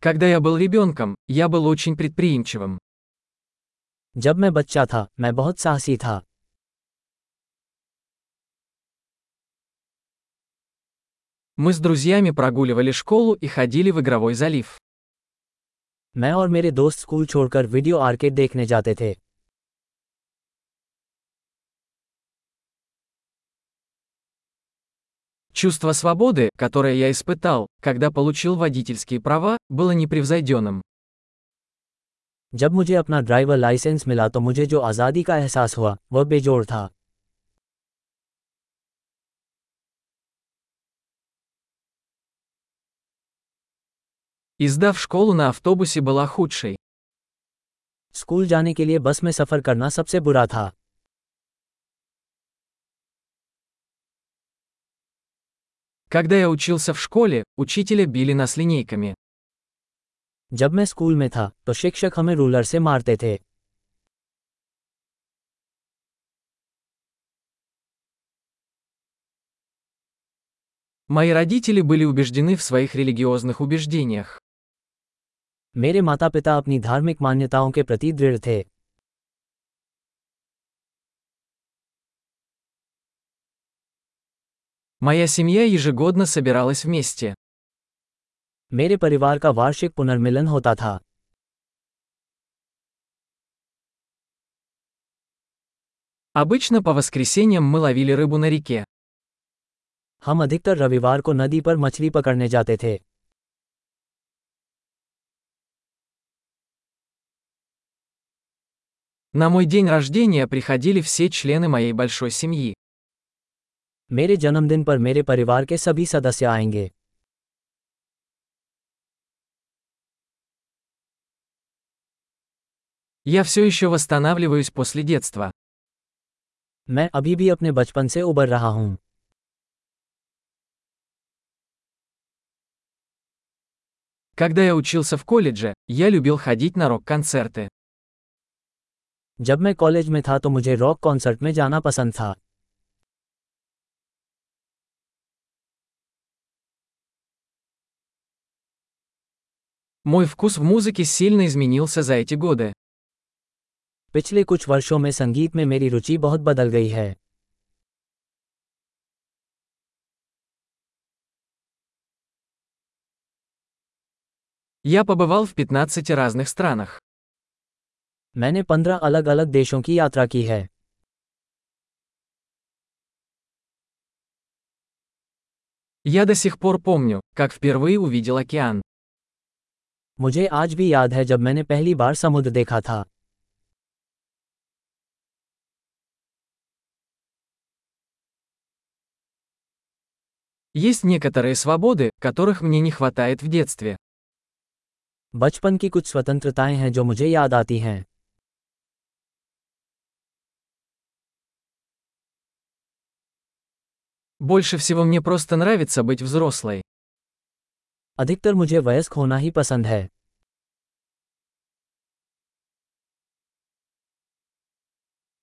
Когда я был ребенком, я был очень предприимчивым. जब मैं बच्चा था मैं बहुत साहसी था Мы с друзьями прогуливали школу и ходили в игровой залив. मैं और मेरे दोस्त स्कूल छोड़कर वीडियो आर्केड देखने जाते थे Чувство свободы, которое я испытал, когда получил водительские права, было непревзойденным. जब मुझे अपना ड्राइवर लाइसेंस मिला तो मुझे जो आज़ादी का एहसास हुआ वह बेजोड़ था И сдав школу на автобусе была худшей. स्कूल जाने के लिए बस में सफ़र करना सबसे बुरा था Когда я учился в школе, учителя били нас линейками. जब मैं स्कूल में था तो शिक्षक हमें रूलर से मारते थे Мои родители были убеждены в своих религиозных убеждениях. मेरे माता पिता अपनी धार्मिक मान्यताओं के प्रति दृढ़ थे Моя семья ежегодно собиралась вместе. मेरे परिवार का वार्षिक पुनर्मिलन होता था Обычно по воскресеньям мы ловили рыбу на реке. हम अधिकतर रविवार को नदी पर मछली पकड़ने जाते थे На мой день рождения приходили все члены моей большой семьи. मेरे जन्मदिन पर मेरे परिवार के सभी सदस्य आएंगे Я все еще восстанавливаюсь после детства. मैं अभी भी अपने बचपन से उबर रहा हूँ Когда я учился в колледже, я любил ходить на рок-концерты. जब मैं कॉलेज में था तो मुझे रॉक कॉन्सर्ट में जाना पसंद था Мой вкус в музыке сильно изменился за эти годы. पिछले कुछ वर्षों में संगीत में मेरी रुचि बहुत बदल गई है Я побывал в 15 разных странах. मैंने पंद्रह अलग अलग देशों की यात्रा की है Я до сих пор помню, как впервые увидел океан. मुझे आज भी याद है जब मैंने पहली बार समुद्र देखा था Есть некоторые свободы, которых мне не хватает в детстве. बचपन की कुछ स्वतंत्रताएं हैं जो मुझे याद आती हैं Больше всего мне просто нравится быть взрослой. अधिकतर मुझे वयस्क होना ही पसंद है।